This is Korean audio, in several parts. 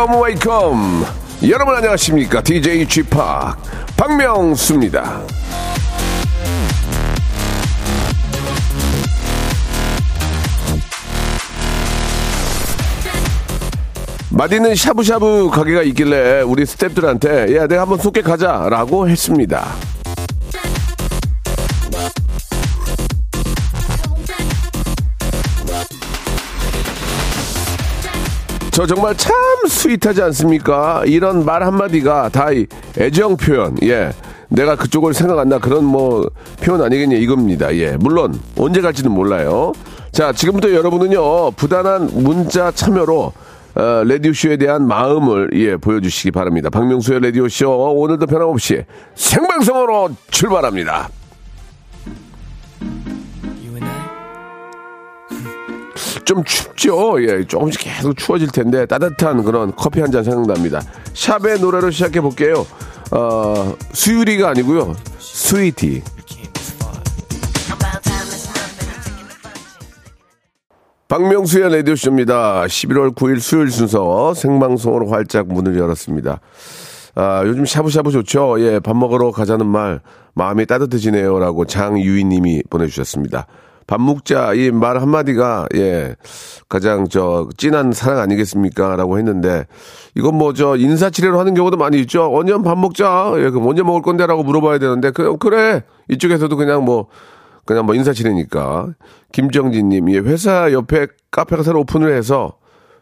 Welcome welcome 여러분 안녕하십니까? DJ G.Park 박명수입니다. 맛있는 샤브샤브 가게가 있길래 우리 스탭들한테 야 내가 한번 쏠게 가자라고 했습니다 저 정말 참 스윗하지 않습니까? 이런 말 한마디가 다이 애정 표현, 예. 내가 그쪽을 생각 한다. 그런 뭐 표현 아니겠냐 이겁니다. 예. 물론 언제 갈지는 몰라요. 자, 지금부터 여러분은요, 부단한 문자 참여로 어, 라디오쇼에 대한 마음을 예, 보여주시기 바랍니다. 박명수의 라디오쇼 오늘도 변함없이 생방송으로 출발합니다. 좀 춥죠? 예, 조금씩 계속 추워질 텐데 따뜻한 그런 커피 한 잔 생각납니다. 샵의 노래로 시작해 볼게요. 어, 수유리가 아니고요. 스위티. 박명수의 라디오쇼입니다. 11월 9일 수요일 순서 생방송으로 활짝 문을 열었습니다. 아, 요즘 샤브샤브 좋죠? 예, 밥 먹으러 가자는 말, 마음이 따뜻해지네요. 라고 장유희 님이 보내주셨습니다. 밥 먹자, 이 말 한마디가, 예, 가장 저, 진한 사랑 아니겠습니까? 라고 했는데, 이건 뭐 저, 인사치레로 하는 경우도 많이 있죠? 언제 밥 먹자? 예, 그럼 언제 먹을 건데? 라고 물어봐야 되는데, 그, 그래. 이쪽에서도 그냥 뭐, 그냥 뭐 인사치레니까. 김정진님, 예, 회사 옆에 카페가 새로 오픈을 해서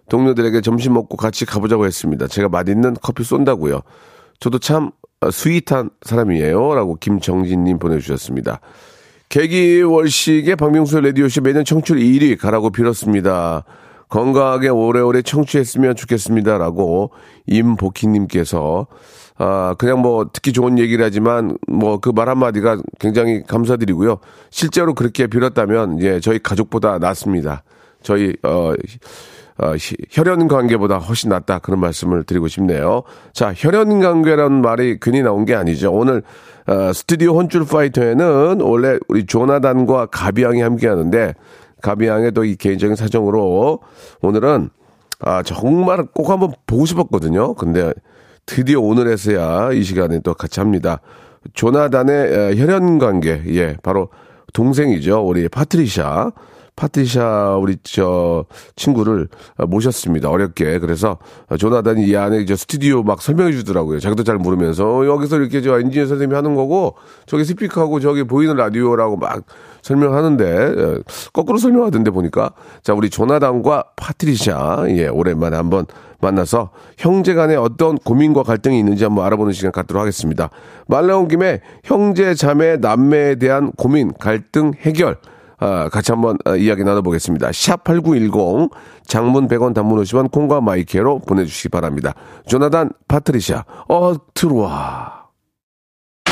동료들에게 점심 먹고 같이 가보자고 했습니다. 제가 맛있는 커피 쏜다고요. 저도 참 어, 스윗한 사람이에요. 라고 김정진님 보내주셨습니다. 개기월식의 박명수의 라디오쇼 매년 청취율 1위 가라고 빌었습니다. 건강하게 오래오래 청취했으면 좋겠습니다. 라고 임복희님께서 아, 그냥 뭐 듣기 좋은 얘기를 하지만 뭐 그 말 한마디가 굉장히 감사드리고요. 실제로 그렇게 빌었다면 예, 저희 가족보다 낫습니다. 저희, 어, 어, 히- 혈연 관계보다 훨씬 낫다 그런 말씀을 드리고 싶네요. 자, 혈연 관계라는 말이 괜히 나온 게 아니죠. 오늘 어, 스튜디오 혼줄 파이터에는 원래 우리 조나단과 가비양이 함께 하는데 가비양의 또 이 개인적인 사정으로 오늘은 아, 정말 꼭 한번 보고 싶었거든요. 근데 드디어 오늘에서야 이 시간에 또 같이 합니다. 조나단의 어, 혈연 관계, 예, 바로 동생이죠. 우리 파트리샤. 파트리샤 우리 저 친구를 어, 모셨습니다. 어렵게. 그래서 어, 조나단이 이 안에 이제 스튜디오 막 설명해 주더라고요. 자기도 잘 모르면서 어, 여기서 이렇게 저 엔지니어 선생님이 하는 거고 저기 스피커하고 저기 보이는 라디오라고 막 설명하는데 예, 거꾸로 설명하던데 보니까 자 우리 조나단과 파트리샤 예 오랜만에 한번 만나서 형제 간에 어떤 고민과 갈등이 있는지 한번 알아보는 시간 갖도록 하겠습니다. 말 나온 김에 형제 자매 남매에 대한 고민 갈등 해결 아, 같이 한번 어, 이야기 나눠보겠습니다. 샵8910 장문 100원 단문 50원 콩과 마이케로 보내주시기 바랍니다. 조나단 파트리샤 어 들어와.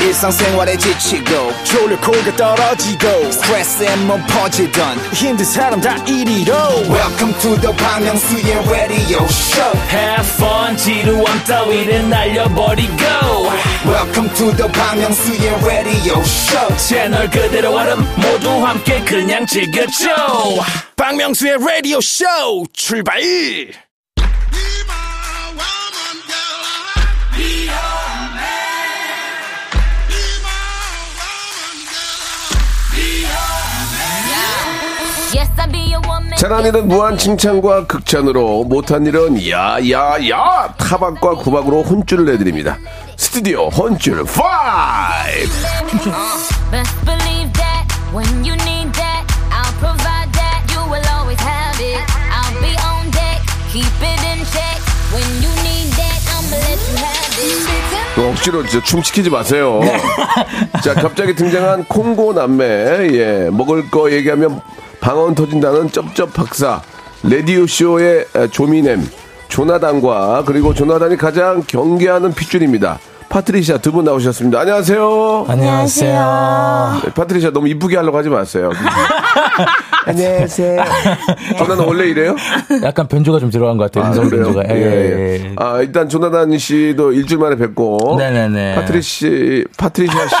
일상생활에 지치고, 졸려 코가 떨어지고, 스트레스에 몸 퍼지던, 힘든 사람 다 이리로. welcome to the Myung-soo's radio show Have fun 지루함 따위를 날려버리고 welcome to the Myung-soo's radio show 채널 그대로 얼음 모두 함께 그냥 즐겨줘 라디오 쇼 출발 잘한 일은 무한 칭찬과 극찬으로 못한 일은 야야야 타박과 구박으로 혼쭐을 내드립니다. 스튜디오 혼쭐 5 Best believe that when you need that, I'll provide that. You will always have it. I'll be on deck, keep it in check. When you need that, I'ma let you have it. 또 억지로 진짜 춤 시키지 마세요. 자, 갑자기 등장한 콩고 남매, 예, 먹을 거 얘기하면 방언 터진다는 쩝쩝 박사, 레디오쇼의 조미넴, 조나단과 그리고 조나단이 가장 경계하는 핏줄입니다. 파트리샤 두 분 나오셨습니다. 안녕하세요. 안녕하세요. 네, 파트리샤 너무 이쁘게 하려고 하지 마세요. 안녕하세요. 조나단 원래 이래요? 약간 변조가 좀 들어간 것 같아요. 아, 그래요? 변조가. 예, 예, 예. 예. 아, 일단 조나단 씨도 일주일 만에 뵙고. 네네네. 파트리시, 파트리샤 씨,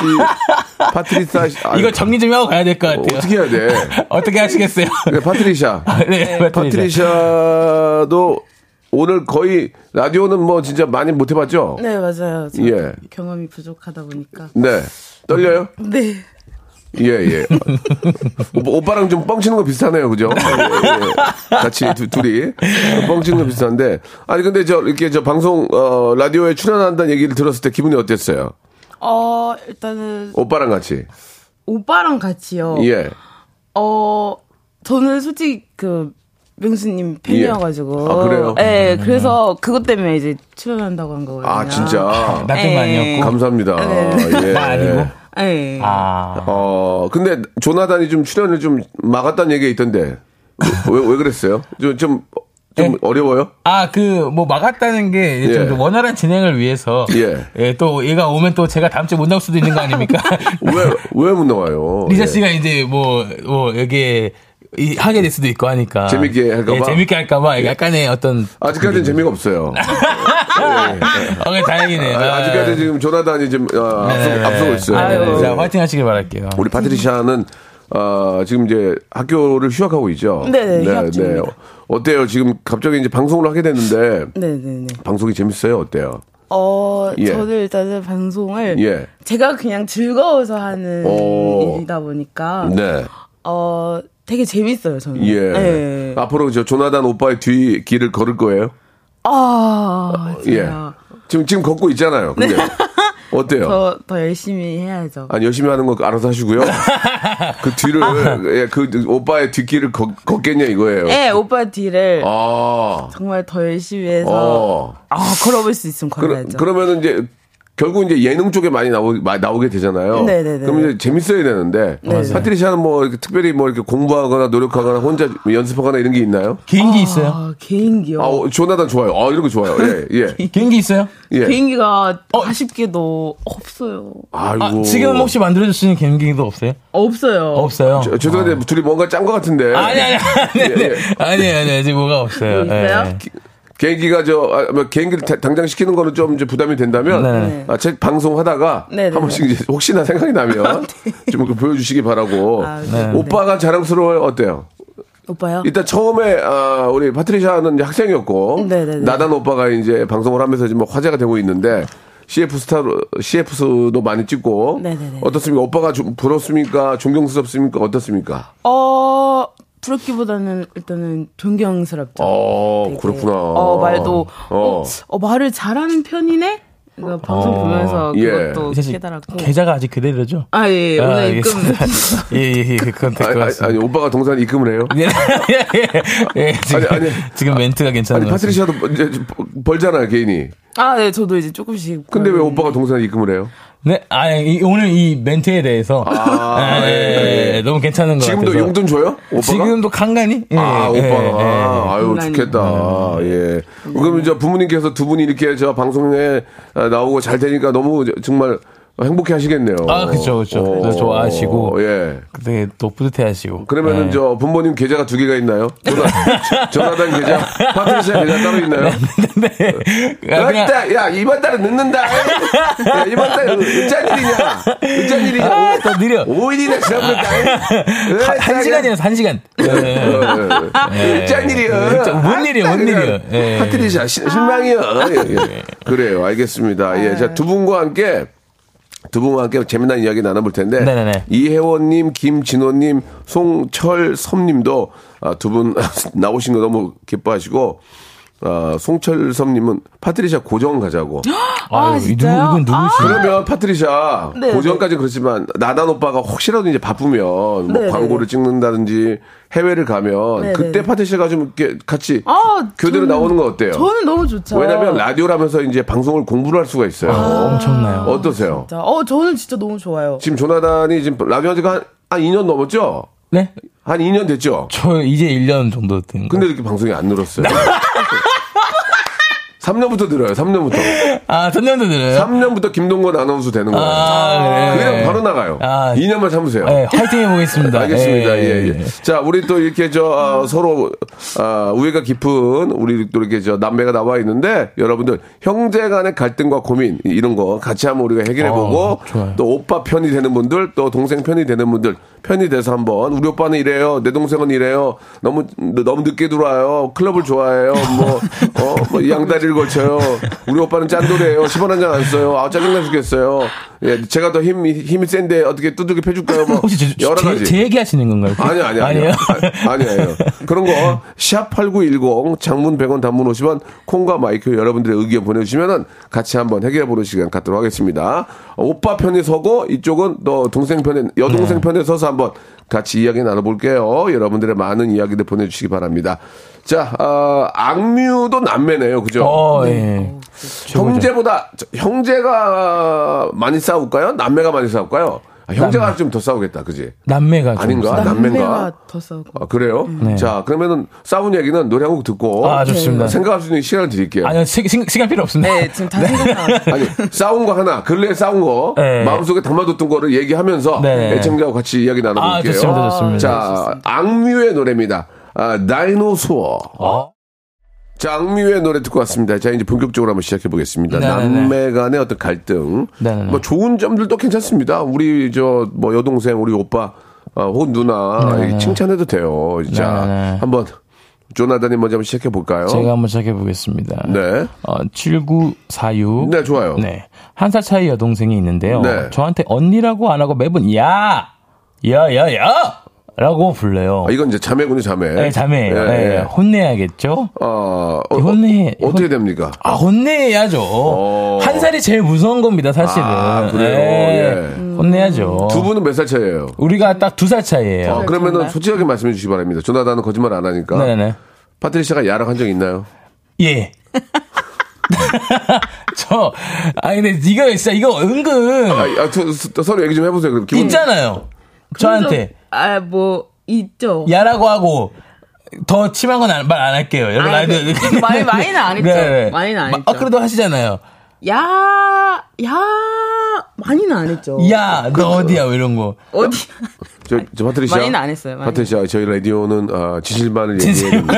파트리사 씨. 아, 이거 정리 좀 하고 가야 될 것 같아요. 어 떻게 해야 돼? 어떻게 하시겠어요? 네, 파트리샤. 네, 파트리샤. 파트리샤 도 오늘 거의 라디오는 뭐 진짜 많이 못 해봤죠? 네, 맞아요. 저 예. 경험이 부족하다 보니까. 네. 떨려요? 네. 예, 예. 오빠, 오빠 랑 좀 뻥치는 거 비슷하네요, 그죠? 예, 예. 같이 두, 둘이 뻥치는 거 비슷한데. 아니, 근데 저, 이렇게 저 방송, 어, 라디오에 출연한다는 얘기를 들었을 때 기분이 어땠어요? 어, 일단은 오빠랑 같이. 오빠랑 같이요. 예. 어, 저는 솔직히 그 명수님 팬이어가지고. 아, 그래요? 네, 그래서 그것 때문에 이제 출연한다고 한 거거든요. 아, 진짜. 나쁜 거 아니었고. 감사합니다. 예. 나 아니고. 네. 아. 어, 근데 조나단이 좀 출연을 좀 막았다는 얘기가 있던데. 왜, 왜 그랬어요? 좀, 좀, 좀 네. 어려워요? 아, 그, 뭐, 막았다는 게, 이제 예. 좀 원활한 진행을 위해서. 예. 또, 얘가 오면 또 제가 다음 주에 못 나올 수도 있는 거 아닙니까? 왜, 왜 못 나와요? 리자 예. 씨가 이제 뭐, 뭐, 여기에, 이, 하게 될 수도 있고 하니까. 재밌게 할까봐? 예, 재밌게 할까봐. 약간의 어떤. 아직까지는 재미가 없어요. 어, 그래, 다행이네요. 아, 아직까지 지금 조나단이 지금 어, 앞서, 네네네. 앞서고 있어요. 아유, 네. 자, 화이팅 하시길 바랄게요. 우리 파트리샤는 어, 지금 이제 학교를 휴학하고 있죠. 네네, 휴학 중입니다. 어때요? 지금 갑자기 이제 방송을 하게 됐는데 네네네. 방송이 재밌어요? 어때요? 어, 예. 저는 일단은 방송을 예. 제가 그냥 즐거워서 하는 오. 일이다 보니까 네. 어, 되게 재밌어요, 저는. 예. 네. 앞으로 저 조나단 오빠의 뒤 길을 걸을 거예요? 아, 예. 제가 지금 지금 걷고 있잖아요. 근데 어때요? 더, 더 열심히 해야죠. 아니 열심히 하는 거 알아서 하시고요. 그 뒤를 예, 그 오빠의 뒷길을 걷, 걷겠냐 이거예요. 네, 오빠 뒤를 아. 정말 더 열심히 해서 어. 아, 걸어볼 수 있으면 걸어야죠. 그러면은 이제 결국 이제 예능 쪽에 많이 나오, 마- 나오게 되잖아요. 네네네. 그럼 이제 재밌어야 되는데 맞아요. 파트리샤는 뭐 이렇게 특별히 뭐 이렇게 공부하거나 노력하거나 혼자 연습하거나 이런 게 있나요? 개인기 있어요? 아, 개인기요. 아, 어, 조나단 좋아요. 아, 이런 거 좋아요. 예, 예. 개인기 있어요? 예. 개인기가 아쉽게도 없어요. 아이고. 아, 지금 혹시 만들어줄 수 있는 개인기도 없어요? 없어요. 없어요. 저, 죄송한데 둘이 뭔가 짠 것 같은데. 아니, 아니, 아니, 아니, 예, 예. 아니, 아니, 아직 뭐가 없어요. 뭐 있어요? 예. 개인기가 저, 아, 뭐 개인기를 다- 당장 시키는 거는 좀 이제 부담이 된다면, 네. 아, 제 방송하다가, 네 네. 한 번씩 이제 혹시나 생각이 나면, 좀그 보여주시기 바라고. 아, 네. 오빠가 자랑스러워요? 어때요? 오빠요? 일단 처음에, 아, 우리 파트리샤는 이제 학생이었고, 네네네. 나단 오빠가 이제 방송을 하면서 지금 뭐 화제가 되고 있는데, CF 스타로, CF도 많이 찍고, 네네네. 어떻습니까? 오빠가 좀 부럽습니까? 존경스럽습니까? 어떻습니까? 어, 부럽기보다는 일단은 존경스럽죠. 어, 되게. 그렇구나. 어, 말도, 어, 어. 어, 말을 잘하는 편이네? 방송 어. 보면서 예. 그것도 사실 깨달았고. 계좌가 아직 그대로죠? 아, 예, 아, 오늘 입금. 알겠습니다. 예, 예, 예, 그건 될것 아니, 아니, 같습니다. 아니, 오빠가 동산 입금을 해요? 예, 예, 예, 지금, 아니, 아니. 지금 멘트가 괜찮은 아니. 파트리샤도 이제 벌잖아요, 개인이. 아, 네, 저도 이제 조금씩. 근데 왜 벌- 오빠가 동산 입금을 해요? 네, 아, 이, 오늘 이 멘트에 대해서. 아, 예, 예, 예, 너무 괜찮은 것 지금도 같아서. 용돈 줘요? 오빠가? 지금도 간간히? 예, 아, 예, 오빠가. 예, 예. 아유. 좋겠다. 예. 그럼 이제 부모님께서 두 분이 이렇게 저 방송에 아, 나오고 잘 되니까 너무 정말 행복해 하시겠네요. 아, 그쵸, 그쵸. 그래서 좋아하시고. 예. 되게 또 뿌듯해 하시고. 그러면은 예. 저 부모님 계좌가 두 개가 있나요? 전화, 전화단 계좌, 파트리샤 계좌 따로 있나요? 네. 아, 그냥, 야, 이번 달에 늦는다. 야, 이번 달에 어쩐 일이냐? 어쩐 일이냐? 아, 또 느려. 5일이나 지나버렸다. 한, 한 시간이라서 한 시간. 예. 예. 어쩐 일이야? 뭔 일이야, 뭔 일이야. 예. 파트리샤 시- 실망이야. 그래요, 알겠습니다. 예, 자, 두 분과 함께 두 분과 함께 재미난 이야기 나눠볼 텐데 네네네. 이혜원님, 김진호님, 송철섭님도 아, 두분 나오신 거 너무 기뻐하시고 아, 송철섭님은 파트리샤 고정 가자고. 아, 아유, 진짜요? 이분, 이분 누구시 그러면 파트리샤 네, 고정까지 그렇지만 나단 오빠가 혹시라도 이제 바쁘면 뭐 네, 광고를 찍는다든지 해외를 가면 네, 그때 네. 파트리샤가 좀 이렇게 같이 아, 교대로 저는- 나오는 거 어때요? 저는 너무 좋죠. 왜냐면 라디오라면서 이제 방송을 공부를 할 수가 있어요. 엄청나요. 어떠세요? 진짜. 어, 저는 진짜 너무 좋아요. 지금 조나단이 지금 라디오 한 지가 한, 한 2년 넘었죠? 네? 한 2년 됐죠? 저 이제 1년 정도 된 거. 근데 이렇게 방송이 안 늘었어요. 3년부터 들어요. 3년부터. 아, 3년도 들어요? 3년부터 김동건 아나운서 되는 거예요. 아, 그래. 그냥 바로 나가요. 아. 2년만 참으세요. 네, 화이팅 해보겠습니다. 알겠습니다. 예, 예, 예. 자, 우리 또 이렇게 저 어, 서로 아, 우애가 깊은 우리 또 이렇게 저 남매가 나와 있는데 여러분들 형제 간의 갈등과 고민 이런 거 같이 한번 우리가 해결해 보고 어, 좋아요. 또 오빠 편이 되는 분들 또 동생 편이 되는 분들 편이 돼서 한번 우리 오빠는 이래요. 내 동생은 이래요. 너무 너무 늦게 들어와요. 클럽을 좋아해요. 뭐, 어, 뭐 양다리를 걸쳐요. 우리 오빠는 짠돌이에요. 10원 한장안 써요. 아, 짜증나 죽겠어요. 예, 제가 더 힘이, 힘이 센데 어떻게 두들겨 패줄까요? 뭐, 혹시 제, 여러 제, 가지. 제 얘기 하시는 건가요? 아니, 아니, 아니. 아니에요? 아니 에요. 그런 거, 샵8910, 장문 100원, 단문 50원, 콩과 마이크 여러분들의 의견 보내주시면은 같이 한번 해결해보는 시간 갖도록 하겠습니다. 오빠 편에 서고, 이쪽은 또 동생 편에, 네. 여동생 편에 서서 한번 같이 이야기 나눠볼게요. 여러분들의 많은 이야기들 보내주시기 바랍니다. 자, 어, 악뮤도 남매네요. 그죠? 어, 예. 형제보다, 저, 형제가 많이 싸울까요? 남매가 많이 싸울까요? 아, 형제가 좀 더 싸우겠다. 그지? 남매가 좀 아닌가? 남매가 더 싸우고. 아, 그래요? 자, 그러면은 싸운 얘기는 노래 한 곡 듣고. 아, 좋습니다. 생각할 수 있는 시간을 드릴게요. 아니요, 시, 시, 시간 필요 없습니다. 네, 지금 다 생각나. 아니, 싸운 거 하나, 근래에 싸운 거, 네. 마음속에 담아뒀던 거를 얘기하면서 네. 애청자와 같이 이야기 나눠볼게요. 아, 좋습니다, 좋습니다. 자, 악뮤의 노래입니다. 아, 다이노소어. 어? 자, 악뮤의 노래 듣고 왔습니다. 자, 이제 본격적으로 한번 시작해 보겠습니다. 네네네. 남매 간의 어떤 갈등. 네네네. 뭐 좋은 점들도 괜찮습니다. 우리 저 뭐 여동생, 우리 오빠, 어, 혹은 누나 네네. 칭찬해도 돼요. 자, 네네. 한번 조나단이 먼저 한번 시작해 볼까요? 제가 한번 시작해 보겠습니다. 네. 어, 7946. 네, 좋아요. 네. 한 살 차이 여동생이 있는데요. 네. 저한테 언니라고 안 하고 매번 야! 야, 야, 야! 라고 불러요. 아, 이건 이제 자매군요, 자매. 네, 자매예요. 예, 네, 예. 혼내야겠죠? 어, 어, 혼내- 어, 어떻게 혼- 됩니까? 아, 혼내야죠. 어. 한 살이 제일 무서운 겁니다, 사실은. 아, 그래요? 네. 예. 혼내야죠. 두 분은 몇 살 차이예요? 우리가 딱 두 살 차이예요. 어, 그러면은 솔직하게 말씀해 주시기 바랍니다. 조나단은 거짓말 안 하니까. 네네. 파트리샤가 야랑 한적 있나요? 예. 저, 아니, 근데 이거 진짜, 이거 은근 아, 아, 서로 얘기 좀 해보세요. 기분 있잖아요. 저한테 아, 뭐, 있죠. 야라고 하고 더 심한 건 말 안 할게요. 여러분, 아, 아니, 그- 그 많이- 많이는 안 했죠. 많이는 안 마- 했죠. 아, 그래도 하시잖아요. 야, 야, 많이는 안 했죠. 야, 너 어디야? 뭐 이런 거. 어디? 저, 저 파트리샤. 많이는 안 했어요. 파트리샤, 저희 라디오는 아, 진실만을 됩니다.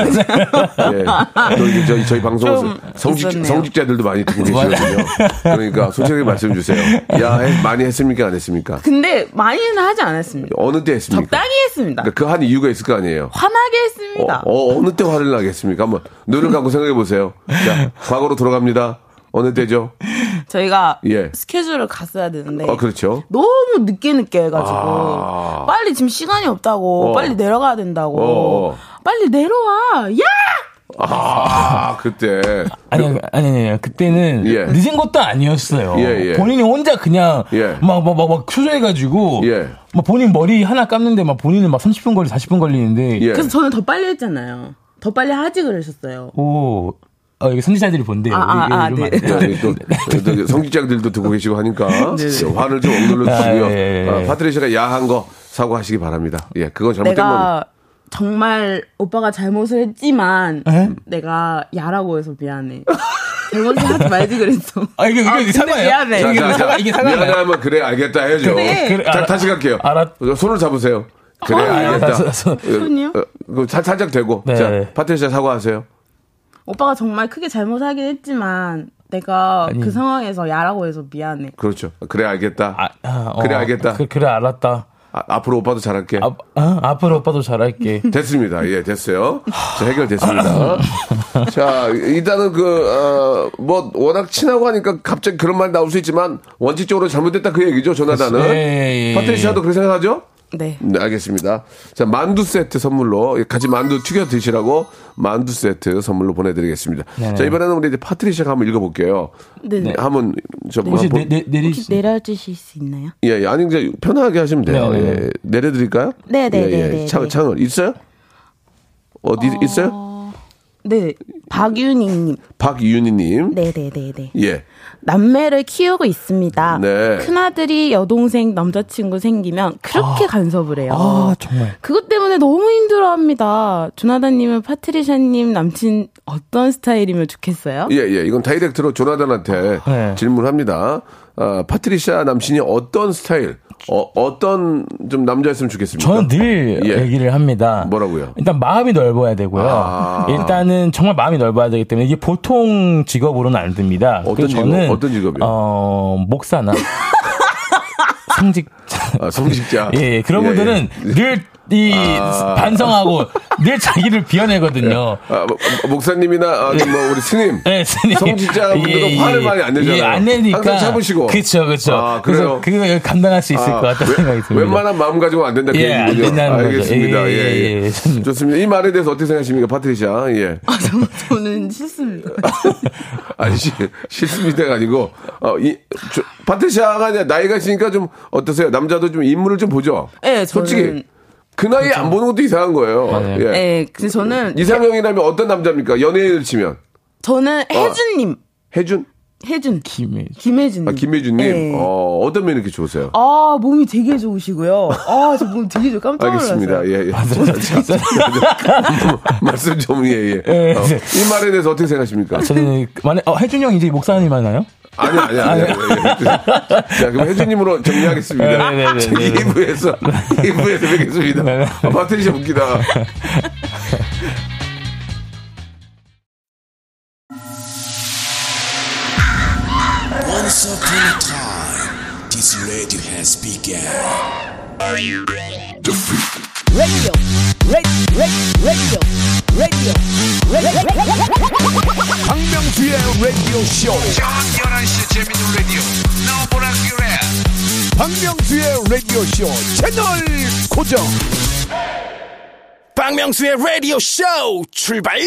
예. 또 이제 저희, 저희 방송 좀 성직. 성직자들도 많이 듣고 계시거든요. 그러니까 솔직하게 말씀해 주세요. 야, 해- 많이 했습니까? 안 했습니까? 근데 많이는 하지 않았습니다. 어느 때 했습니까? 적당히 했습니다. 그한 이유가 있을 거 아니에요. 화나게 어, 했습니다. 어, 어 느 때 화를 나겠습니까? 한번 눈을 감고 생각해 보세요. 자, 과거로 돌아갑니다. 어느 때죠? 저희가 예. 스케줄을 갔어야 되는데 어, 그렇죠. 너무 늦게 늦게 해가지고 아. 빨리 지금 시간이 없다고 어. 빨리 내려가야 된다고 어, 어. 빨리 내려와 야 아, 그때. 아니, 아니, 아니, 아니, 그때는 예. 늦은 것도 아니었어요. 예, 예. 본인이 혼자 그냥 예. 막, 막, 막, 막 초조해가지고 예. 막 본인 머리 하나 감는데 막 본인은 막 30분 걸리, 40분 걸리는데 예. 그래서 저는 더 빨리 했잖아요 더 빨리 하지 그러셨어요 오, 어, 여기 선지자들이 본대요. 아, 아, 아, 네. 네, 또, 또, 또 성직자들도 듣고 계시고 하니까 화를 좀 억눌러 주시고요. 아, 예, 예. 아, 파트리샤가 야한 거 사과하시기 바랍니다. 예, 그건 잘못된 겁니다. 내가 정말 오빠가 잘못을 했지만 에? 내가 야라고 해서 미안해 잘못을 하지 말지 그랬어 아, 이게, 이게 아, 사과예요? 미안해. 이게 사과, 이게 사과예요? 미안하면 그래 알겠다 해야죠. 그래. 자, 알아- 다시 갈게요. 알았- 손을 잡으세요. 그래 어, 알겠다. 손이요? 어, 그 살- 살짝 되고. 네. 자, 파트리샤 사과하세요. 오빠가 정말 크게 잘못하긴 했지만 내가 아니. 그 상황에서 야라고 해서 미안해 그렇죠. 그래 알겠다. 아, 아, 어, 그래, 알겠다. 그, 그래, 알았다. 아, 앞으로 오빠도 잘할게. 아, 아, 앞으로 오빠도 잘할게. 됐습니다. 예, 됐어요. 자, 해결됐습니다. 자, 일단은 그, 어, 뭐, 워낙 친하고 하니까 갑자기 그런 말 나올 수 있지만, 원칙적으로 잘못됐다 그 얘기죠, 조나단은. 예, 예, 예. 파트리샤도 그렇게 생각하죠? 네 네, 알겠습니다. 자, 만두 세트 선물로, 같이 만두 튀겨 드시라고 만두 세트 선물로 보내드리겠습니다. 네네. 자, 이번에는 우리 이제 파트리샤가 한번 읽어볼게요. 네네. 한번, 저, 혹시 한번 내, 내, 내리, 혹시 내려주실 수 있나요? 예, 예, 아니, 이제 편하게 하시면 돼요. 네, 네, 예, 네. 내려드릴까요? 네, 네, 예, 네, 예. 네, 창, 네. 창을, 있어요? 어디, 있어요? 네 박윤희님 박윤희님. 네네네네 예. 남매를 키우고 있습니다 네. 큰아들이 여동생 남자친구 생기면 그렇게 간섭을 해요 아, 정말. 그것 때문에 너무 힘들어 합니다. 조나단님은 파트리샤님 남친 어떤 스타일이면 좋겠어요? 예, 예. 이건 다이렉트로 조나단한테 네. 질문합니다. 아, 파트리샤 남친이 어떤 스타일, 어, 어떤 좀 남자였으면 좋겠습니까? 저는 늘 예. 얘기를 합니다. 뭐라고요? 일단 마음이 넓어야 되고요. 아. 일단은 정말 마음이 넓어야 되기 때문에 이게 보통 직업으로는 안 됩니다. 어떤 직업? 저는 어떤 직업이요? 어, 목사나 성직 아, 성직자. 예, 예. 그런 예, 분들은 예. 늘이 아. 반성하고 늘 자기를 비워내거든요. 아, 뭐, 목사님이나 아, 뭐 우리 스님. 네, 스님. 성직자분들은 화를 많이 안 내잖아요. 예, 안 내니까. 항상 참으시고. 그쵸, 그쵸. 아, 그래서? 그거 감당할 수 있을 아, 것 같다는 왜- 생각이 듭니다. 웬만한 마음 가지고 안 된다. 그 예, 안 얘기군요. 된다는 거죠. 알겠습니다. 예, 예, 예. 예, 예. 저는- 좋습니다. 이 말에 대해서 어떻게 생각하십니까, 파트리샤? 예. 아, 저, 저는 싫습니다. 아니, 시- 싫습니다가 아니고, 어, 이, 저, 파트리샤가 나이가 있으니까 좀 어떠세요? 남자도 좀 인물을 좀 보죠? 네, 저는- 솔직히. 그 나이에 안 보는 것도 이상한 거예요. 맞아요. 예. 네, 근데 저는 이상형이라면 어떤 남자입니까? 연예인을 치면. 저는 혜준님, 혜준? 혜준, 김혜. 김혜준님. 아, 김혜준님? 네. 어, 어떤 면이 이렇게 좋으세요? 아, 몸이 되게 좋으시고요. 아, 저 몸 되게 좋 깜짝 놀랐어요. 알겠습니다. 예, 예. 말씀 좀, 예, 예. 예, 어, 이 말에 대해서 어떻게 생각하십니까? 저는 만약 어, 혜준 형 이제 목사님 하나요? 아니, 아니, 아니. 아니. 자, 그럼 혜준님으로 정리하겠습니다. 네, 네, 네, 네, 네. 2부에서, 2부에서 뵙겠습니다. 아, 파트리샤 웃기다. Once upon a time, this radio has begun. 박명수의 라디오 쇼. 저녁 11시 재밌는 라디오. 너보라 그래. 박명수의 라디오 쇼 채널 고정. 박명수의 라디오 쇼 출발.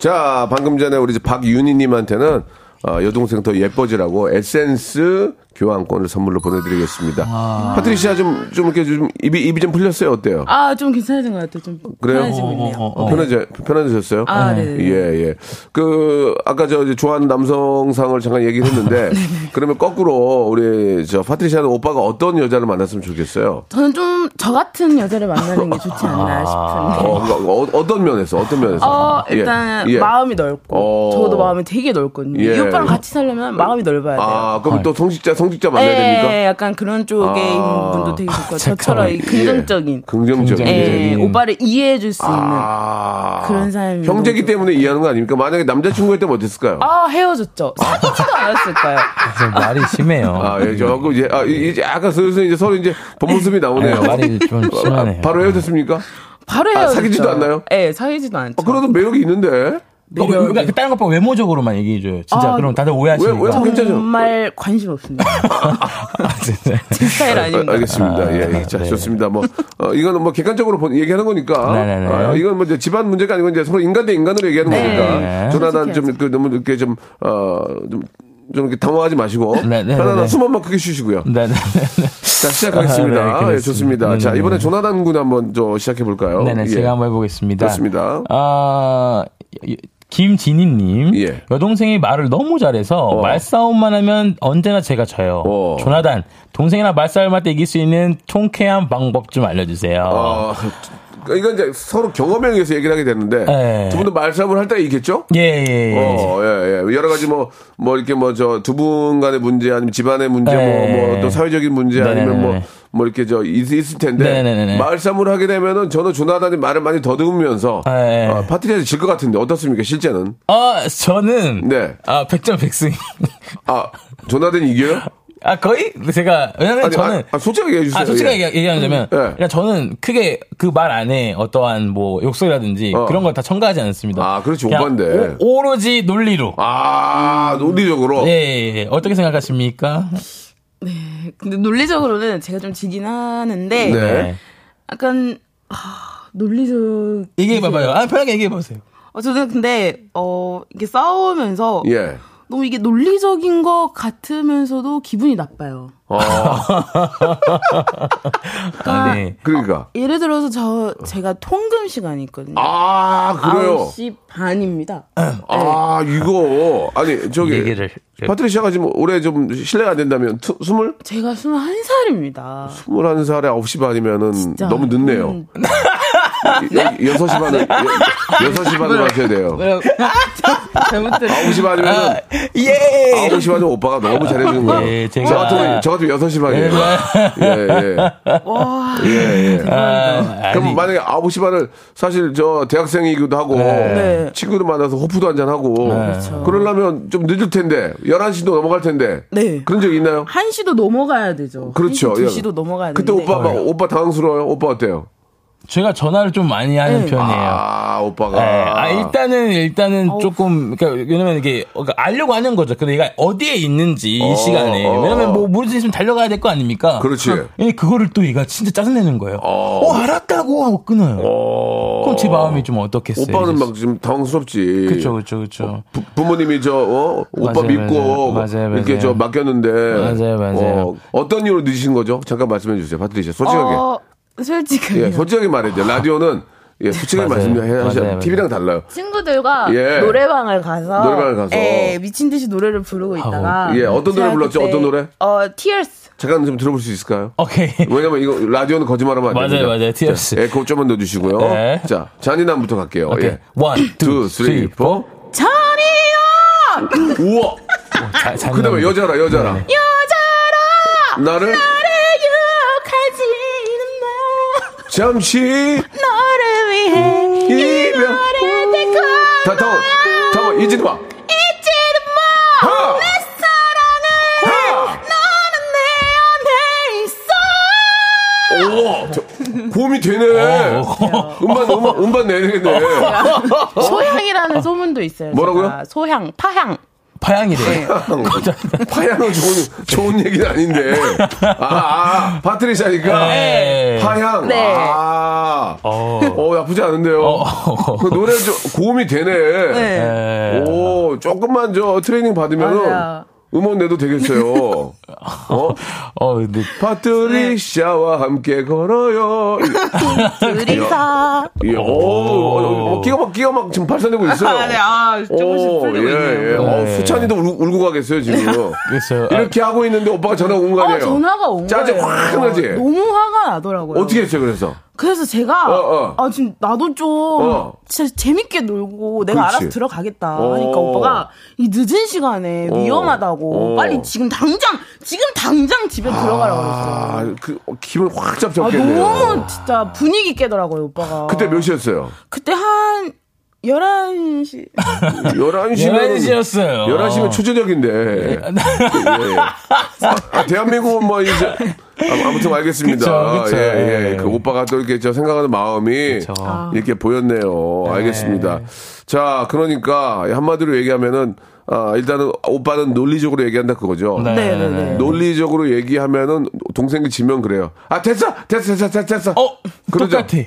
자, 방금 전에 우리 박윤희님한테는 어, 여동생 더 예뻐지라고 에센스 교환권을 선물로 보내드리겠습니다. 파트리샤 좀, 좀 이렇게 좀 입이, 입이 좀 풀렸어요? 어때요? 아, 좀 괜찮아진 것 같아요. 좀 그래요? 편해지고 있네요. 어, 편해져, 편해지셨어요? 아, 네네. 예, 예. 그, 아까 저, 좋아하는 남성상을 잠깐 얘기를 했는데, 그러면 거꾸로, 우리, 저, 파트리샤는 오빠가 어떤 여자를 만났으면 좋겠어요? 저는 좀 저 같은 여자를 만나는 게 좋지 않나 싶은데. 어, 어, 어떤 면에서, 어떤 면에서? 어, 예, 일단 예. 마음이 넓고 어. 저도 마음이 되게 넓거든요. 예. 이 오빠랑 같이 살려면 마음이 넓어야 돼요. 아, 그럼 또 성직자, 성 직자 만나야 예, 됩니까? 약간 그런 쪽에 아. 있는 분도 되게 좋고 저처럼 이 긍정적인 긍정적인. 예, 긍정적인. 오빠를 이해해 줄수 있는 아. 그런 사람이 형제기 때문에 이해하는 거 아닙니까? 만약에 남자친구였다면 어땠을까요? 아 헤어졌죠. 사귀지도 않았을까요? 좀 말이 심해요. 아, 예, 저거 이제, 아, 이제 약간 슬슬 이제 서로 이제 본 모습이 나오네요. 네, 말이 좀 아, 심하네요. 바로 헤어졌습니까? 바로 아, 헤어졌죠. 사귀지도 않나요? 예, 사귀지도 않죠. 아, 그래도 매력이 있는데. 어, 그러니까 그 다른 것보다 외모적으로만 얘기해줘요. 진짜 아, 그럼 다들 오해하시니까. 왜- 왜-? 정말 관심 없습니다. 아, 진짜. 제 스타일 아, 아닙니다. 알겠습니다. 예, 예. 자, 네. 좋습니다. 뭐, 어, 이거는 뭐 객관적으로 본- 얘기하는 거니까. 네네네. 아, 이건 뭐 이제 집안 문제가 아니고 이제 서로 인간 대 인간으로 얘기하는 네. 거니까. 네. 조나단 좀, 그, 너무 이렇게 좀, 어, 좀, 좀 이렇게 당황하지 마시고. 네네네. 편안한 숨한번 크게 쉬시고요. 네네네. 자, 시작하겠습니다. 아, 네, 예. 좋습니다. 자, 네네네. 이번에 조나단 군 한번 저 시작해 볼까요? 네네, 예. 제가 한번 해보겠습니다. 좋습니다. 아, 김진희님. 예. 여동생이 말을 너무 잘해서 말싸움만 하면 언제나 제가 져요. 어. 조나단, 동생이랑 말싸움할 때 이길 수 있는 통쾌한 방법 좀 알려주세요. 어, 이건 이제 서로 경험에 의해서 얘기를 하게 되는데 네. 두 분도 말싸움을 할 때가 있겠죠? 예, 예, 예. 어, 예, 예. 여러 가지 뭐, 뭐, 이렇게 뭐, 저, 두 분 간의 문제, 아니면 집안의 문제, 네. 뭐, 뭐, 또 사회적인 문제, 아니면 뭐, 네네네. 뭐, 이렇게 저, 있, 있을 텐데. 네네네네. 말싸움을 하게 되면은 저는 조나단이 말을 많이 더듬으면서. 네. 어, 파트리에서 질 것 같은데, 어떻습니까, 실제는? 어, 저는. 네. 아, 100점 100승. 아, 조나단이 이겨요? 아, 거의? 제가, 왜냐면 아니, 저는. 아, 아, 솔직하게 얘기해 주세요. 아, 솔직하게 예. 얘기- 얘기하자면, 예. 그냥 저는 크게 그 말 안에 어떠한 뭐 욕설이라든지 어. 그런 걸 다 첨가하지 않습니다. 아, 그렇지, 오빠인데. 오, 로지 논리로. 아, 논리적으로. 예, 예, 예. 어떻게 생각하십니까? 근데 논리적으로는 제가 좀 지긴 하는데 네. 약간 하, 논리적 얘기해 봐봐요. 아, 편하게 얘기해 보세요. 어, 저는 근데 어 이게 싸우면서 예. 너무 이게 논리적인 것 같으면서도 기분이 나빠요. 어, 아, 네. 그러니까. 예를 들어서 저 제가 통금 시간이 있거든요. 아, 그래요? 9시 반입니다. 아, 이거. 아니, 저기. 얘기를. 파트리샤가 지금 올해 좀 실례가 안 된다면, 트, 스물? 제가 21살입니다. 스물한 살에 9시 반이면은 진짜. 너무 늦네요. 음, 여섯 시 반에 여섯 시 반에 하셔야 돼요. 뭐라고? 잘못 들었 아홉 시 반이면 아, 예. 아홉 시 반에 오빠가 너무 잘해주는 거예요. 예, 제가- 저 같으면 저 같으면 여섯 시 반이에요. 예, 예. 예, 예. 아, 그럼 아니, 만약에 아홉 시 반을 사실 저 대학생이기도 하고 네. 친구들 만나서 호프도 한잔 하고 그러려면 좀 늦을 텐데 11시도 넘어갈 텐데 네. 그런 적 있나요? 1시도 넘어가야 되죠. 그렇죠. 1시, 예. 2시도 넘어가야 그때 되는데. 오빠 막 오빠 당황스러워요. 오빠 어때요? 제가 전화를 좀 많이 하는 네. 편이에요. 아 오빠가 네, 아, 일단은, 일단은 조금, 그러니까, 왜냐면 이게, 그러니까 알려고 하는 거죠. 근데 얘가 어디에 있는지, 이 어, 시간에. 어. 왜냐면 뭐, 모르는 있으면 달려가야 될 거 아닙니까? 그렇지. 예, 그거를 또 얘가 진짜 짜증내는 거예요. 어, 알았다고! 하고 끊어요. 어. 그럼 제 마음이 좀 어떻겠어요? 오빠는 이제. 막좀 당황스럽지. 그쵸, 그쵸, 그쵸. 부, 부모님이 저 어? 오빠 맞아요, 믿고 맞아요. 맞아요, 이렇게 맞아요. 저 맡겼는데 맞아요, 맞아요. 어, 떤 이유로 늦으신 거죠? 잠깐 말씀해 주세요. 파트리샤 솔직하게. 어, 솔직하게. 예, 솔직하게 말해야 돼요. 라디오는 예, 솔직하게 맞아요. 말씀해 하셔야 맞아요, TV랑 달라요. 친구들과 예. 노래방을 가서 노래방을 가서. 예, 미친 듯이 노래를 부르고 있다가 예, 어떤 노래 불렀죠? 어떤 노래? 어, Tears. 잠깐 좀 들어볼 수 있을까요? 오케이. 왜냐면 이거 라디오는 거짓말하면 안 맞아요, 됩니다. 맞아요. Tears. 자, 에코 좀만 넣어주시고요. 네. 자, 잔인함부터 갈게요. 오케이. 예. 쓰리, 쓰리, 포. 포. 잔인한 우와. 그 다음에 여자라, 여자라. 네. 여자라 나를 나를 잠시 너를 위해 이. 노래를 듣고 다, 다음, 다음, 이지도 마. 잊지는 마 하! 내 사랑을 하! 너는 내 안에 있어 우와. 저, 고음이 되네. 음반, 음반, 음반 내야 되겠네. 소향이라는 소문도 있어요 뭐라고요? 제가. 소향 파향 파양이래. 파향은 좋은, 좋은 얘기는 아닌데. 아, 아 파트리샤니까. 네. 파향. 네. 아. 어. 어, 나쁘지 않은데요. 어. 그 노래 좀 고음이 되네. 네. 예. 오, 조금만 저 트레이닝 받으면은 맞아요. 음원 내도 되겠어요. 어? 어, 근데. 파트리샤와 함께 걸어요. 둘이서 예, 오, 어, 어, 끼가 막, 끼가 막 지금 발산되고 있어요. 아, 네, 아, 조금씩 오, 풀리고 예, 예. 있네요. 어, 네. 수찬이도 울, 울고 가겠어요, 지금. 그랬어요. 이렇게 하고 있는데 오빠가 전화 온거 어, 아니에요? 전화가 온 짜증 거예요. 확 나지? 너무 화가 나더라고요. 어떻게 했어요, 그래서? 그래서 제가 어, 어. 아 지금 나도 좀 어. 진짜 재밌게 놀고 내가 그렇지. 알아서 들어가겠다 어. 하니까 오빠가 이 늦은 시간에 어. 위험하다고 어. 빨리 지금 당장 지금 당장 집에 들어가라고 그랬어요. 아, 그, 어, 기분 확 아, 잡잡겠네요. 너무 진짜 분위기 깨더라고요, 오빠가. 그때 몇 시였어요? 그때 한 11시. 11시면. 11시였어요. 11시면 초저녁인데. 예. 아, 대한민국은 뭐, 이제. 아, 아무튼 알겠습니다. 그쵸, 그쵸. 예, 예. 예. 그 오빠가 또 이렇게 저 생각하는 마음이 그쵸. 이렇게 보였네요. 알겠습니다. 자, 그러니까 한마디로 얘기하면은, 아, 일단은 오빠는 논리적으로 얘기한다 그거죠. 네, 네, 네, 네, 네. 논리적으로 얘기하면은 동생이 지면 그래요. 아, 됐어! 됐어, 됐어, 됐어, 됐어. 어, 그러죠? 똑같아.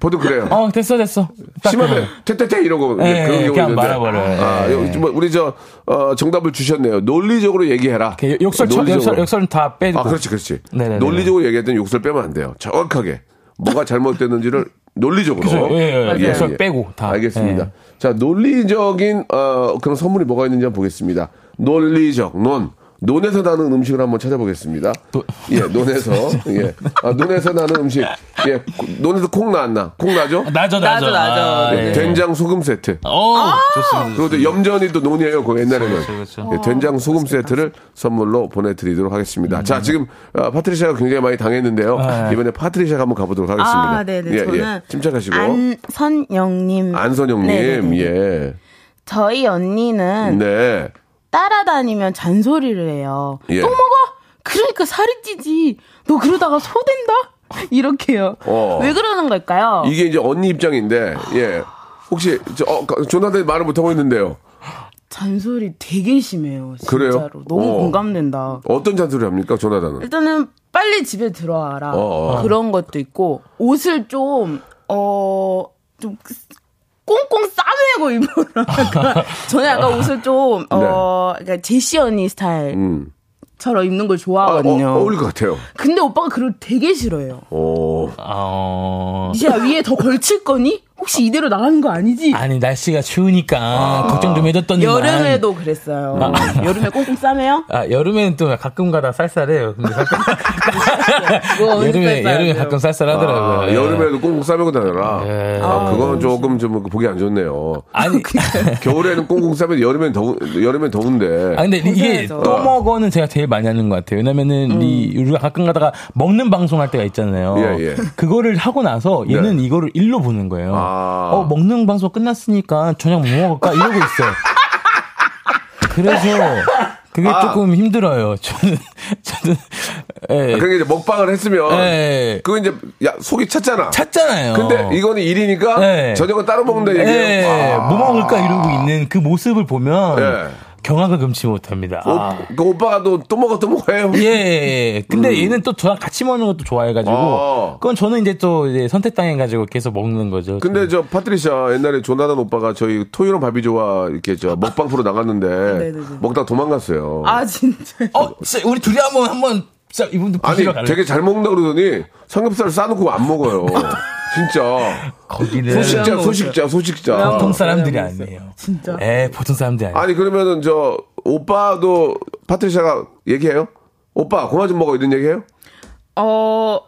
보통 그래요. 어, 됐어, 됐어. 딱 심하면. 퇴퇴퇴 이러고 네, 그런 경우 있는데 말아버려요. 아, 네. 여기 뭐 우리 저 어, 정답을 주셨네요. 논리적으로 얘기해라. 욕설, 쳐- 욕설, 욕설은 다 빼고. 아, 그렇지, 그렇지. 네네네. 논리적으로 때는 욕설 빼면 안 돼요. 정확하게 뭐가 잘못됐는지를 논리적으로 그죠, 예, 예, 욕설 빼고 다. 알겠습니다. 예. 자, 논리적인 어, 그런 선물이 뭐가 있는지 한번 보겠습니다. 논리적 논. 논에서 나는 음식을 한번 찾아보겠습니다. 예, 논에서 예, 아, 논에서 나는 음식. 예, 논에서 콩 나왔나? 콩 나죠? 나죠, 나죠. 나죠, 나죠. 아, 예, 네. 된장 소금 세트. 어, 좋습니다. 그것도 염전이 또 논이에요. 그 옛날에는 그렇죠, 그렇죠. 예, 된장 소금 세트를 선물로 보내드리도록 하겠습니다. 자, 지금 어, 파트리샤가 굉장히 많이 당했는데요. 네. 이번에 파트리샤가 한번 가보도록 하겠습니다. 아, 네네. 예, 저는 예. 침착하시고 안선영님. 안선영님, 네네네. 예, 저희 언니는 네, 따라다니면 잔소리를 해요. 예. 또 먹어? 그러니까 살이 찌지. 너 그러다가 소 된다? 이렇게요. 어. 왜 그러는 걸까요? 이게 이제 언니 입장인데, 예, 혹시 저, 어, 조나단이 말을 못 하고 있는데요. 잔소리 되게 심해요. 진짜로. 그래요? 너무 어. 공감된다. 어떤 잔소리 합니까, 조나단은? 일단은 빨리 집에 들어와라. 어, 어. 그런 것도 있고 옷을 좀 어, 좀 꽁꽁 싸매고 입어라. 그러니까 저는 약간 옷을 좀 어, 그러니까 제시 언니 스타일처럼 네. 음. 입는 걸 아, 좋아하거든요. 어, 어울릴 것 같아요. 근데 오빠가 그걸 되게 싫어해요. 오, 어, 이제 위에 더 걸칠 거니? 혹시 이대로 나가는 거 아니지? 아니 날씨가 추우니까 걱정 좀 해줬더니 여름에도 그랬어요. 여름에 꽁꽁 싸매요? 아 여름에는 또 가끔가다 쌀쌀해요. 근데 가끔 뭐 여름에? 여름에 가끔 쌀쌀하더라고요. 아, 예. 여름에도 꽁꽁 싸매고 다녀라. 예. 아, 그거는 조금 좀 보기 안 좋네요. 아니 겨울에는 꽁꽁 싸면 여름엔 더우 여름엔 더운데. 아 근데 이게 벗어야죠. 또 먹어는 제가 제일 많이 하는 것 같아요. 왜냐면은 이 우리가 가끔 가다가 먹는 방송할 때가 있잖아요. 예, 예. 그거를 하고 나서 얘는 이거를 일로 보는 거예요. 아. 어 먹는 방송 끝났으니까 저녁 뭐 먹을까 이러고 있어요. 그래서 그게 아. 조금 힘들어요. 저는 저는 예. 그게 이제 먹방을 했으면 예. 그거 이제 야 속이 찼잖아. 찾잖아요. 근데 이거는 일이니까 네. 저녁은 따로 먹는다 얘기예요. 예, 아. 뭐 먹을까 이러고 있는 그 모습을 보면 예. 경악을 금치 못합니다. 아. 오, 그 오빠가 또, 또 먹어 또 먹어요. 예, 예. 근데 얘는 또 저랑 같이 먹는 것도 좋아해가지고, 어. 그건 저는 이제 또 이제 선택당해가지고 계속 먹는 거죠. 근데 저 파트리샤 옛날에 조나단 오빠가 저희 토요일은 바비조와 이렇게 저 먹방 프로 나갔는데 네네네. 먹다 도망갔어요. 아 진짜. 어, 진짜 우리 둘이 한 번 한번 진짜 이분도 아니? 되게 잘 먹는다 그러더니 삼겹살 싸놓고 안 먹어요. 진짜 거기는 소식자 소식자 소식자. 보통 사람들이 왜안 아니에요. 진짜. 예, 보통 사람들이 아니에요. 아니 그러면은 저 오빠도 파트리샤가 얘기해요? 오빠 그만 좀 먹어 이런 얘기해요? 어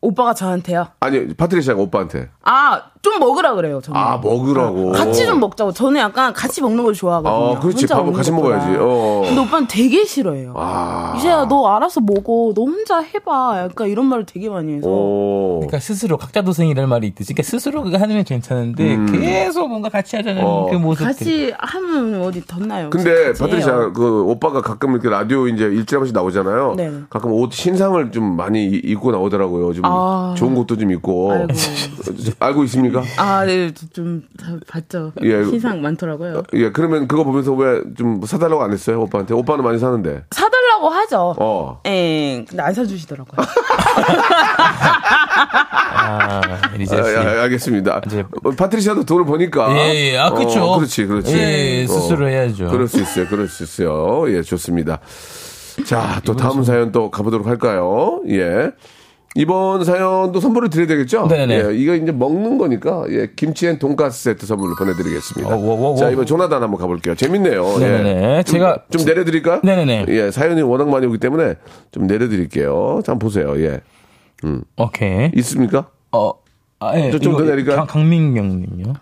오빠가 저한테요. 아니 파트리샤가 오빠한테 아 좀 먹으라 그래요. 저는. 아 먹으라고. 같이 좀 먹자고. 저는 약간 같이 먹는 걸 좋아하거든요. 어, 그렇지. 먹는 같이 것보다. 먹어야지. 어. 근데 오빠는 되게 싫어해요. 아. 이제야 너 알아서 먹어. 너 혼자 해봐. 약간 이런 말을 되게 많이 해서. 오. 그러니까 스스로 각자 도생이라는 말이 있듯이, 그러니까 스스로 그거 하면 괜찮은데 계속 뭔가 같이 하자는 음. 어. 그 모습. 같이 하면 어디 덧나요. 근데 파트리샤. 그 오빠가 가끔 이렇게 라디오 이제 일주일에 한 번씩 나오잖아요. 네. 가끔 옷 신상을 좀 많이 이- 입고 나오더라고요. 좀 아. 좋은 것도 좀 입고. 알고 있습니까? 아, 네, 좀다 봤죠. 예. 신상 많더라고요. 예, 그러면 그거 보면서 왜 좀 사달라고 안 했어요, 오빠한테? 오빠는 많이 사는데. 사달라고 하죠. 어. 예, 근데 안 사주시더라고요. 아, 리제 아, 씨. 아, 알겠습니다. 이제- 어, 파트리샤도 돈을 버니까. 예, 예. 아, 그쵸. 어, 그렇지, 그렇지. 예, 예, 스스로 해야죠. 그럴 수 있어요, 그럴 수 있어요. 예, 좋습니다. 자, 또 다음 사연 또 가보도록 할까요? 예. 이번 사연도 선물을 드려야 되겠죠? 네네. 예, 이거 이제 먹는 거니까, 예, 김치앤 돈가스 세트 선물로 보내드리겠습니다. 어, 워, 워, 워. 자, 이번 조나단 한번 가볼게요. 재밌네요. 네네네. 예. 좀, 제가- 좀 내려드릴까요? 네네네. 예, 사연이 워낙 많이 오기 때문에 좀 내려드릴게요. 자, 한번 보세요. 예. 오케이. 있습니까? 어, 아, 예. 좀- 좀더 내릴까요? 강- 강민경님요.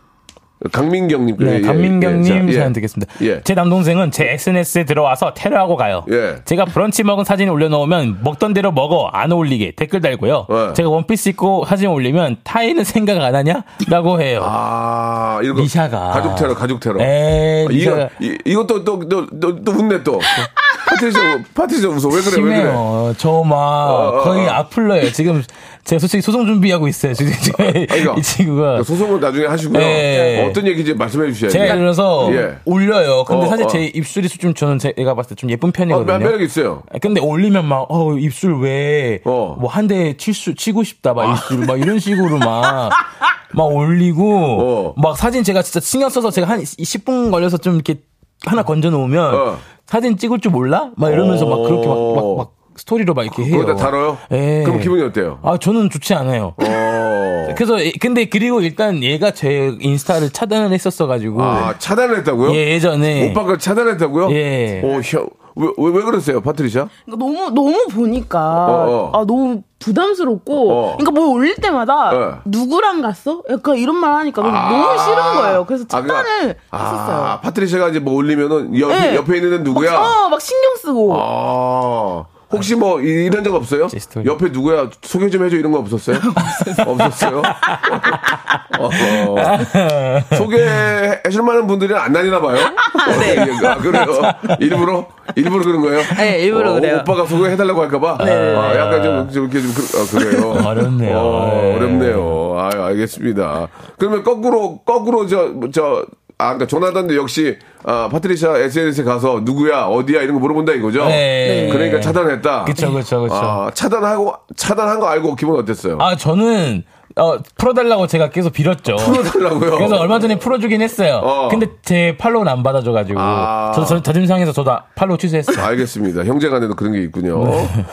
강민경님. 네, 예, 강민경님 예, 자, 예. 사연 듣겠습니다. 예. 제 남동생은 제 SNS에 들어와서 테러하고 가요. 예. 제가 브런치 먹은 사진 올려놓으면 먹던 대로 먹어 안 어울리게 댓글 달고요. 예. 제가 원피스 입고 사진 올리면 나이는 생각 안 하냐? 라고 해요. 아, 이런 거. 미샤가. 가족 테러, 가족 테러. 에이, 아, 미샤가. 이거, 이, 이것도 또, 또, 또, 또 웃네, 또. 파트리샤, 파트리샤 웃어. 왜 그래, 왜 그래. 심해요. 저막 어, 거의 어. 악플러예요. 지금 제가 솔직히 소송 준비하고 있어요. 지금 이거. 이 친구가 소송은 나중에 하시고요. 예. 어떤 얘기인지 말씀해 주셔야죠. 제가 예를 들어서 예. 올려요. 근데 어, 사실 어. 제 입술이 좀 저는 제가 봤을 때 좀 예쁜 어, 편이거든요. 몇 매력 있어요. 근데 올리면 막, 어, 입술 왜, 어. 뭐, 한 대 칠수, 치고 싶다, 막, 입술, 막, 이런 식으로 막, 막 올리고, 어. 막 사진 제가 진짜 신경 써서 제가 한 10분 걸려서 좀 이렇게 하나 건져 놓으면, 어. 사진 찍을 줄 몰라? 막 이러면서 막 그렇게 막, 막, 어. 막 스토리로 막 이렇게 해요. 거기다 달아요? 예. 그럼 기분이 어때요? 아, 저는 좋지 않아요. 어. 그래서, 이- 근데 그리고 일단 얘가 제 인스타를 차단을 했었어가지고, 아, 차단을 했다고요? 예, 예전에. 오빠가 그 차단했다고요? 예. 오, 형. 왜, 왜, 왜 그러세요, 파트리샤? 그러니까 너무 너무 보니까 어, 어. 아 너무 부담스럽고 어. 그러니까 뭐 올릴 때마다 어. 누구랑 갔어? 약간 이런 말 하니까 너무, 너무 싫은 거예요. 그래서 아, 그러니까- 차단을 아, 했었어요. 파트리샤가 이제 뭐 올리면은 옆, 네. 옆에 있는 누구야? 어, 막 신경 쓰고. 아. 혹시 뭐 이- 이런 적 없어요? 옆에 누구야 소개 좀 해줘 이런 거 없었어요? 없었어요? 어, 소개해줄 만한 분들이 안 다니나 봐요? 네. 아, 그래요? 일부러? 일부러 그런 거예요? 네, 일부러 어, 그래요. 오빠가 소개해달라고 할까봐? 네. 아, 약간 좀, 좀 이렇게 좀, 그, 아, 그래요? 어렵네요. 어, 네. 어렵네요. 아, 알겠습니다. 그러면 거꾸로, 거꾸로 저, 저, 아, 그러니까 조나단도 역시, 아, 파트리샤 SNS에 가서 누구야, 어디야, 이런 거 물어본다 이거죠? 네. 그러니까 차단했다. 그쵸, 그쵸, 그쵸. 아, 차단하고, 차단한 거 알고 기분 어땠어요? 아, 저는 어, 풀어달라고 제가 계속 빌었죠. 풀어달라고요? 그래서 얼마 전에 풀어주긴 했어요. 어. 근데 제 팔로우는 안 받아줘가지고. 아. 저, 저, 저짐상에서 저도 팔로우 취소했어요. 알겠습니다. 형제 간에도 그런 게 있군요.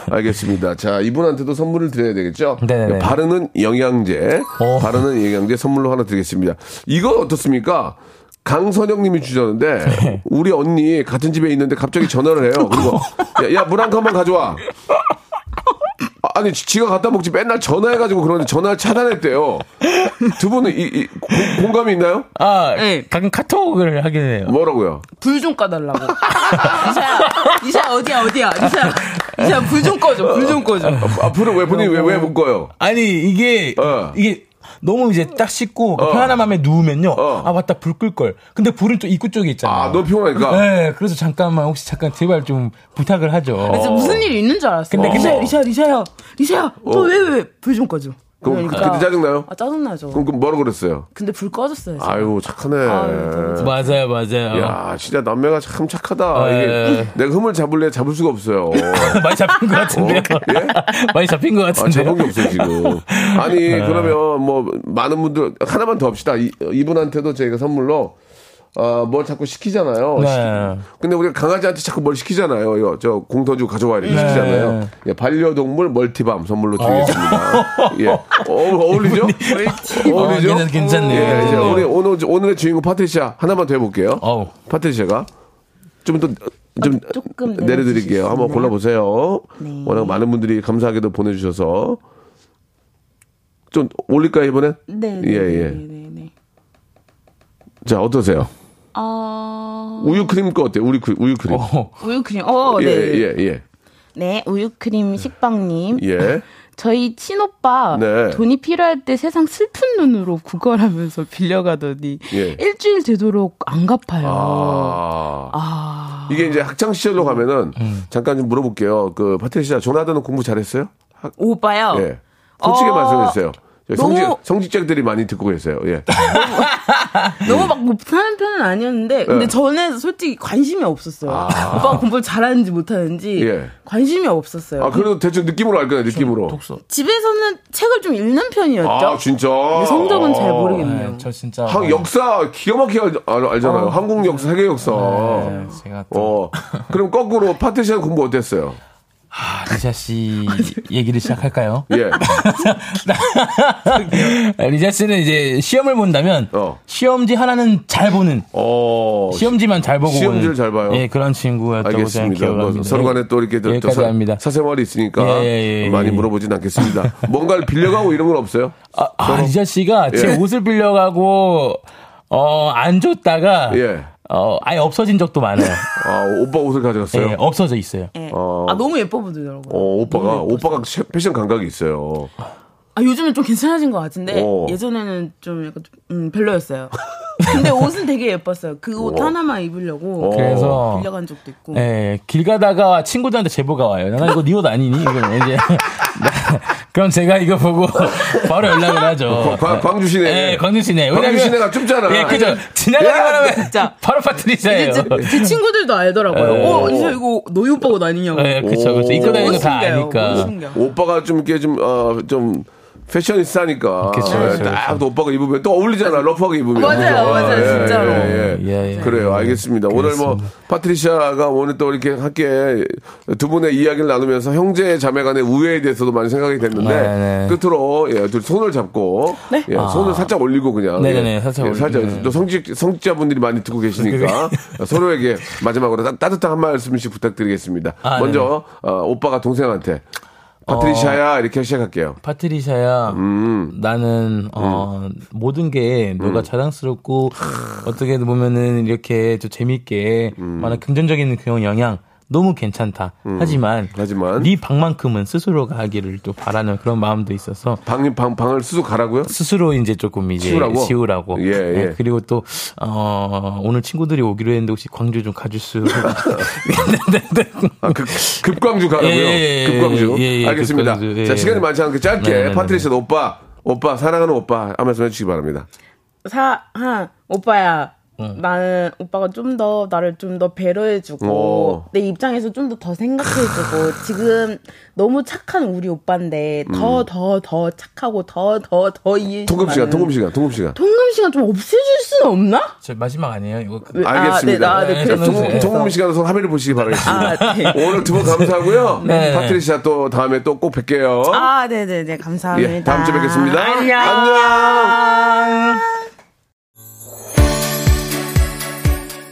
알겠습니다. 자, 이분한테도 선물을 드려야 되겠죠? 네네네. 바르는 영양제. 어. 바르는 영양제 선물로 하나 드리겠습니다. 이거 어떻습니까? 강선영 님이 주셨는데, 네. 우리 언니 같은 집에 있는데 갑자기 전화를 해요. 그리고, 야, 야, 물한 컵만 가져와. 아, 아니, 지- 지가 갖다 먹지 맨날 전화해가지고 그러는데 전화를 차단했대요. 두 분은 이, 이 공- 공감이 있나요? 아, 네. 가끔 카톡을 하긴 해요. 뭐라고요? 불 좀 꺼달라고. 이사야, 이사야 어디야 어디야. 이사야, 이사야 불 좀 꺼줘. 불 좀 꺼줘. 앞으로 왜 본인이 왜, 왜 묶어요? 아니, 이게, 어. 이게, 너무 이제 딱 씻고 그 어. 편안한 마음에 누우면요. 어. 아 맞다 불 끌 걸. 근데 불은 또 입구 쪽에 있잖아요. 아, 너무 피곤하니까? 네, 그래서 잠깐만 혹시 잠깐 제발 좀 부탁을 하죠. 그래서 무슨 일이 있는 줄 알았어. 근데- 리사야, 리사야, 리사야, 리사야. 너 왜 왜 불 좀 꺼줘. 그럼 그때 짜증나요? 아 짜증나죠. 그럼, 그럼 뭐라고 그랬어요? 근데 불 꺼졌어요. 제가. 아유, 착하네. 아유, 맞아요, 맞아요. 야, 진짜 남매가 참 착하다. 에. 이게 내가 흠을 잡을래 잡을 수가 없어요. 많이 잡힌 것 같은데요. 어? 예? 많이 잡힌 것 아, 같은데요. 잡은 게 없어요, 지금. 아니, 그러면 뭐, 많은 분들, 하나만 더 합시다. 이, 이분한테도 저희가 선물로, 아, 뭘 자꾸 시키잖아요. 네. 시- 근데 우리가 강아지한테 자꾸 뭘 시키잖아요. 이거, 저, 공터 주 가져와 이렇게 네. 시키잖아요. 예, 반려동물 멀티밤 선물로 드리겠습니다. 예. 어, 어울리죠? 어울리죠? 어, 괜찮- 괜찮네요. 예, 이제 우리 오늘, 오늘의 주인공 파트리샤 하나만 더 해볼게요. 어우. 파트리샤가. 좀 더, 좀 조금 내려드릴게요. 한번 있나요? 골라보세요. 네. 워낙 많은 분들이 감사하게도 보내주셔서. 좀 올릴까요, 이번엔? 네. 예, 예. 네, 네, 네. 자, 어떠세요? 아 우유 크림 거 어때요? 우유, 크- 우유 크림. 어, 우유 크림. 어, 예, 네. 예, 예. 네, 우유 크림 식빵님. 예. 저희 친오빠 네. 돈이 필요할 때 세상 슬픈 눈으로 구걸하면서 빌려가더니 예. 일주일 되도록 안 갚아요. 아. 아. 이게 이제 학창 시절로 가면은 음. 잠깐 좀 물어볼게요. 그 파트리샤 조나단은 공부 잘했어요? 학, 오빠요. 예. 솔직히 어, 말씀해 주세요. 성직, 너무- 성직자들이 많이 듣고 계세요. 예. 너무 막 못하는 편은 아니었는데 근데 예. 저는 솔직히 관심이 없었어요. 아. 오빠가 공부를 잘하는지 못하는지 예. 관심이 없었어요. 아, 그래도 대충 느낌으로 알 거예요, 느낌으로. 독서. 집에서는 책을 좀 읽는 편이었죠. 아, 진짜. 성적은 잘 모르겠네요. 네, 저 진짜. 한 역사 기가 막히게 알, 알- 알잖아요. 한국 역사, 세계 역사. 네, 제가 또 어. 그럼 거꾸로 파트리샤 공부 어땠어요? 아, 리자 씨 얘기를 시작할까요? 예. 리자 씨는 이제 시험을 본다면 어. 시험지 하나는 잘 보는 어. 시험지만 잘 보고 시험지를 잘 봐요? 예 그런 친구였다고. 기억을 뭐 합니다. 서로 간에 또 이렇게 또, 또 여기까지 사, 합니다. 사생활이 있으니까 예, 예, 예, 많이 예. 물어보진 않겠습니다. 뭔가를 빌려가고 이런 건 없어요? 아, 아, 리자 씨가 제 예. 옷을 빌려가고 어 안 줬다가 예. 어 아예 없어진 적도 많아요. 아, 오빠 옷을 가져갔어요? 예, 없어져 있어요. 예. 어. 아 너무 예뻐 보이더라고요. 어, 오빠가, 오빠가 셔- 패션 감각이 있어요. 아 요즘은 좀 괜찮아진 것 같은데 어. 예전에는 좀 약간 좀, 음, 별로였어요. 근데 옷은 되게 예뻤어요. 그옷 어. 하나만 입으려고 어. 그래서 빌려간 적도 있고. 예, 길 가다가 친구들한테 제보가 와요. 나 이거 네 옷 아니니? 이거 이제 그럼 제가 이거 보고 바로 연락을 하죠. 광- 광주시네. 예, 광주시네. 광주시내가 춥잖아. 예, 그죠. 지나가기만 하면 진짜. 바로 파트리샤예요. 제, 제 친구들도 알더라고요. 예. 어, 이제 이거 너희 오빠 옷 아니냐고. 예, 그쵸, 그쵸. 입고 다니는 거 다. 아니까. 오빠가 좀 이렇게 좀, 어, 좀, 패셔니스타니까. 그쵸, 예, 그쵸, 딱 그쵸. 또 오빠가 입으면 또 어울리잖아. 러프하게 입으면. 맞아요, 그죠? 맞아요, 진짜로. 예, 예. 예, 예. 그래요. 알겠습니다. 오늘 뭐, 파트리샤가 오늘 또 이렇게 함께 두 분의 이야기를 나누면서 형제 자매 간의 우애에 대해서도 많이 생각이 됐는데, 네, 네. 끝으로, 예, 둘 손을 잡고, 예, 손을 살짝 올리고 그냥. 네네네, 예, 살짝 예, 올리고. 살짝. 또 성직, 성직자분들이 많이 듣고 계시니까, 서로에게 마지막으로 따, 따뜻한 한 말씀씩 부탁드리겠습니다. 아, 먼저, 어, 오빠가 동생한테, 파트리샤야, 이렇게 시작할게요. 파트리샤야, 음. 나는 어 모든 게 너가 자랑스럽고 어떻게 보면은 이렇게 또 재밌게 음. 많은 금전적인 그런 영향 너무 괜찮다. 하지만 하지만. 네 방만큼은 스스로가 하기를 또 바라는 그런 마음도 있어서 방, 방, 방을 스스로 가라고요? 스스로 이제 조금 이제 치우라고? 치우라고. 예, 예. 네, 그리고 또 어, 오늘 친구들이 오기로 했는데 혹시 광주 좀 가줄 수? 아, 급, 급광주 가라고요? 예, 예, 예, 급광주. 예, 예, 알겠습니다. 급광주, 예. 자, 시간이 많지 않게 짧게 네, 네, 네, 파트리샤 오빠, 오빠, 사랑하는 오빠 한 말씀 해주시기 바랍니다. 사, 한, 오빠야. 나는 오빠가 좀 더 나를 좀 더 배려해주고 어. 내 입장에서 좀 더 더 생각해주고 지금 너무 착한 우리 오빠인데 더 더더 착하고 더 더 더 이해해 통금 시간, 통금 시간, 통금 시간. 통금 시간 좀 없애줄 수는 없나? 저 마지막 아니에요? 이거 왜- 알겠습니다. 아, 네, 아, 네, 네, 통금, 네. 시간에서 화면을 보시기 바라겠습니다. 아, 네. 오늘 두 분 감사하고요. 네. 파트리샤 또 다음에 또 꼭 뵐게요. 아, 네 네 네. 감사합니다. 예, 다음 주에 뵙겠습니다. 안녕. 안녕.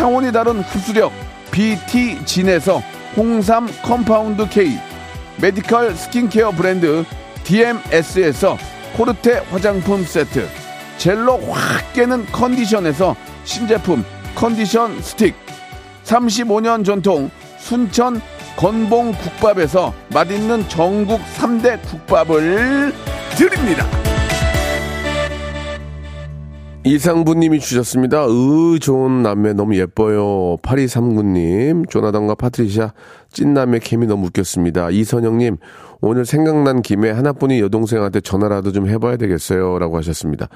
차원이 다른 흡수력 BT 진에서 홍삼 compound K, medical 스킨케어 브랜드 DMS에서 코르테 화장품 세트, 젤로 확 깨는 컨디션에서 신제품 컨디션 스틱, 35년 전통 순천 건봉 국밥에서 맛있는 전국 3대 국밥을 드립니다. 이상부님이 주셨습니다. 으, 좋은 남매 너무 예뻐요. 8239님, 조나단과 파트리샤, 찐남매 케미 너무 웃겼습니다. 이선영님, 오늘 생각난 김에 하나뿐인 여동생한테 전화라도 좀 해봐야 되겠어요. 라고 하셨습니다.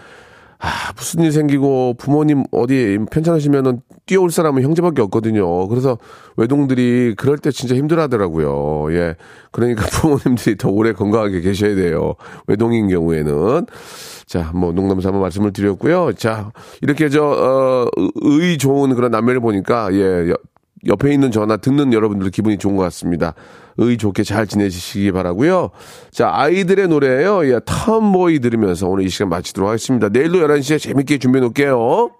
아, 무슨 일 생기고 부모님 어디 편찮으시면은 뛰어올 사람은 형제밖에 없거든요. 그래서 외동들이 그럴 때 진짜 힘들어 하더라고요. 예. 그러니까 부모님들이 더 오래 건강하게 계셔야 돼요. 외동인 경우에는. 자, 뭐 농담 삼아 말씀을 드렸고요. 자, 이렇게 저, 어, 의 좋은 그런 남매를 보니까 예. 여- 옆에 있는 전화 듣는 여러분들 기분이 좋은 것 같습니다. 의 좋게 잘 지내시기 바라고요. 자, 아이들의 노래예요. 예, 텀보이 들으면서 오늘 이 시간 마치도록 하겠습니다. 내일도 11시에 재밌게 준비해 놓을게요.